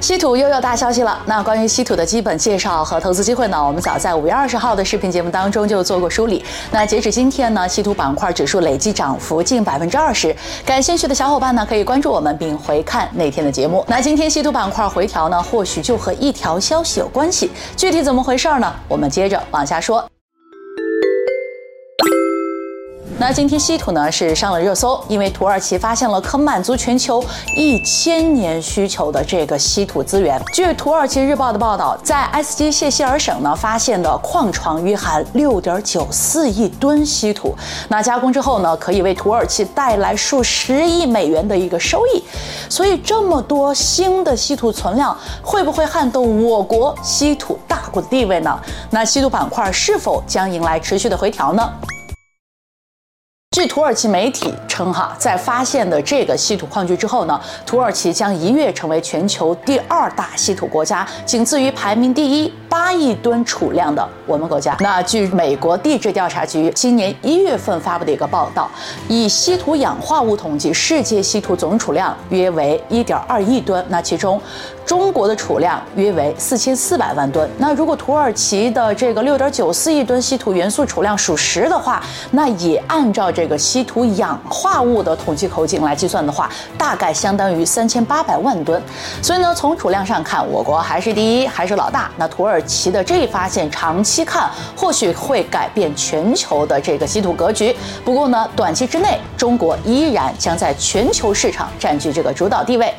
稀土又有大消息了。那关于稀土的基本介绍和投资机会呢，我们早在五月二十号的视频节目当中就做过梳理。那截止今天呢，稀土板块指数累计涨幅近百分之二十。感兴趣的小伙伴呢，可以关注我们并回看那天的节目。那今天稀土板块回调呢，或许就和一条消息有关系。具体怎么回事呢？我们接着往下说。那今天稀土呢是上了热搜，因为土耳其发现了可满足全球一千年需求的这个稀土资源。据土耳其日报的报道，在埃斯基谢希尔省呢发现的矿床约含六点九四亿吨稀土，那加工之后呢可以为土耳其带来数十亿美元的一个收益。所以这么多新的稀土存量，会不会撼动我国稀土大国的地位呢？那稀土板块是否将迎来持续的回调呢？据土耳其媒体称，哈，在发现的这个稀土矿区之后呢，土耳其将一跃成为全球第二大稀土国家，仅次于排名第一八亿吨储量的我们国家。那据美国地质调查局今年一月份发布的一个报道，以稀土氧化物统计，世界稀土总储量约为一点二亿吨。那其中，中国的储量约为四千四百万吨。那如果土耳其的这个六点九四亿吨稀土元素储量属实的话，那也按照这这个稀土氧化物的统计口径来计算的话，大概相当于三千八百万吨。所以呢，从储量上看，我国还是第一，还是老大。那土耳其的这一发现，长期看或许会改变全球的这个稀土格局。不过呢，短期之内，中国依然将在全球市场占据这个主导地位。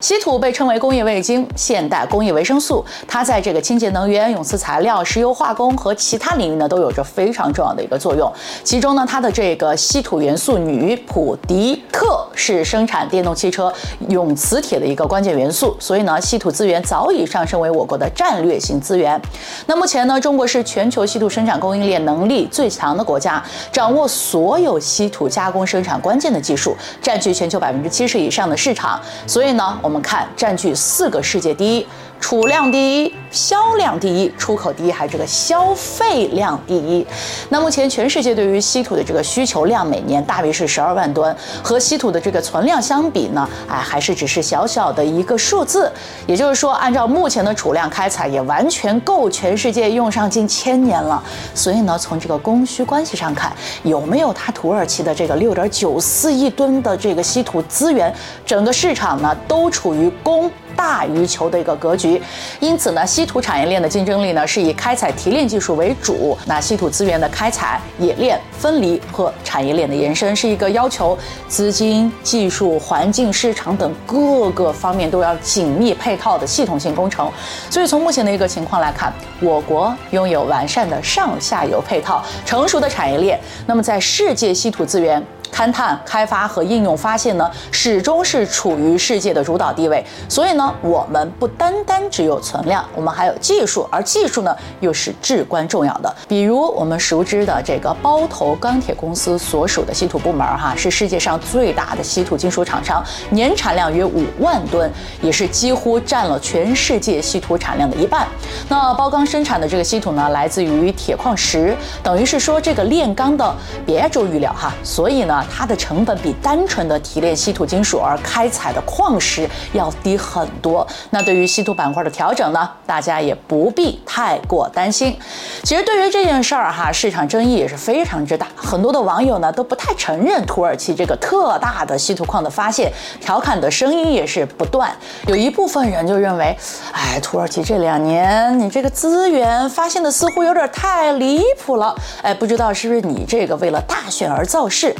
稀土被称为工业味精、现代工业维生素，它在这个清洁能源、永磁材料、石油化工和其他领域呢，都有着非常重要的一个作用。其中呢，它的这个稀土元素铝普迪特是生产电动汽车永磁铁的一个关键元素，所以呢，稀土资源早已上升为我国的战略性资源。那目前呢，中国是全球稀土生产供应链能力最强的国家，掌握所有稀土加工生产关键的技术，占据全球百分之七十以上的市场。所以呢，我们看占据四个世界第一，储量第一，销量第一，出口第一，还有这个消费量第一。那目前全世界对于稀土的这个需求量每年大约是十二万吨，和稀土的这个存量相比呢，哎，还是只是小小的一个数字。也就是说，按照目前的储量开采，也完全够全世界用上近千年了。所以呢，从这个供需关系上看，有没有它土耳其的这个六点九四亿吨的这个稀土资源，整个市场呢都。处于供大于求的一个格局，因此呢，稀土产业链的竞争力呢是以开采提炼技术为主。那稀土资源的开采、冶炼、分离和产业链的延伸，是一个要求资金、技术、环境、市场等各个方面都要紧密配套的系统性工程。所以从目前的一个情况来看，我国拥有完善的上下游配套、成熟的产业链。那么在世界稀土资源。勘探、开发和应用发现呢，始终是处于世界的主导地位。所以呢，我们不单单只有存量，我们还有技术，而技术呢又是至关重要的。比如我们熟知的这个包头钢铁公司所属的稀土部门，哈，是世界上最大的稀土金属厂商，年产量约五万吨，也是几乎占了全世界稀土产量的一半。那包钢生产的这个稀土呢，来自于铁矿石，等于是说这个炼钢的别州玉料哈，所以呢。它的成本比单纯的提炼稀土金属而开采的矿石要低很多。那对于稀土板块的调整呢，大家也不必太过担心。其实对于这件事儿哈，市场争议也是非常之大，很多的网友呢都不太承认土耳其这个特大的稀土矿的发现，调侃的声音也是不断。有一部分人就认为，哎，土耳其这两年你这个资源发现的似乎有点太离谱了。哎，不知道是不是你这个为了大选而造势？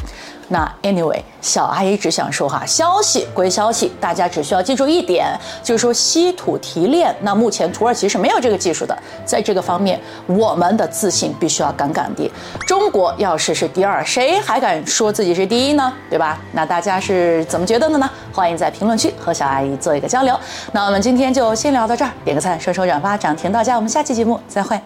那 anyway，小阿姨只想说哈，消息归消息，大家只需要记住一点，就是说稀土提炼，那目前土耳其是没有这个技术的，在这个方面，我们的自信必须要杠杠的。中国要是是第二，谁还敢说自己是第一呢？对吧？那大家是怎么觉得的呢？欢迎在评论区和小阿姨做一个交流。那我们今天就先聊到这儿，点个赞，顺手转发，涨停到家，我们下期节目再会。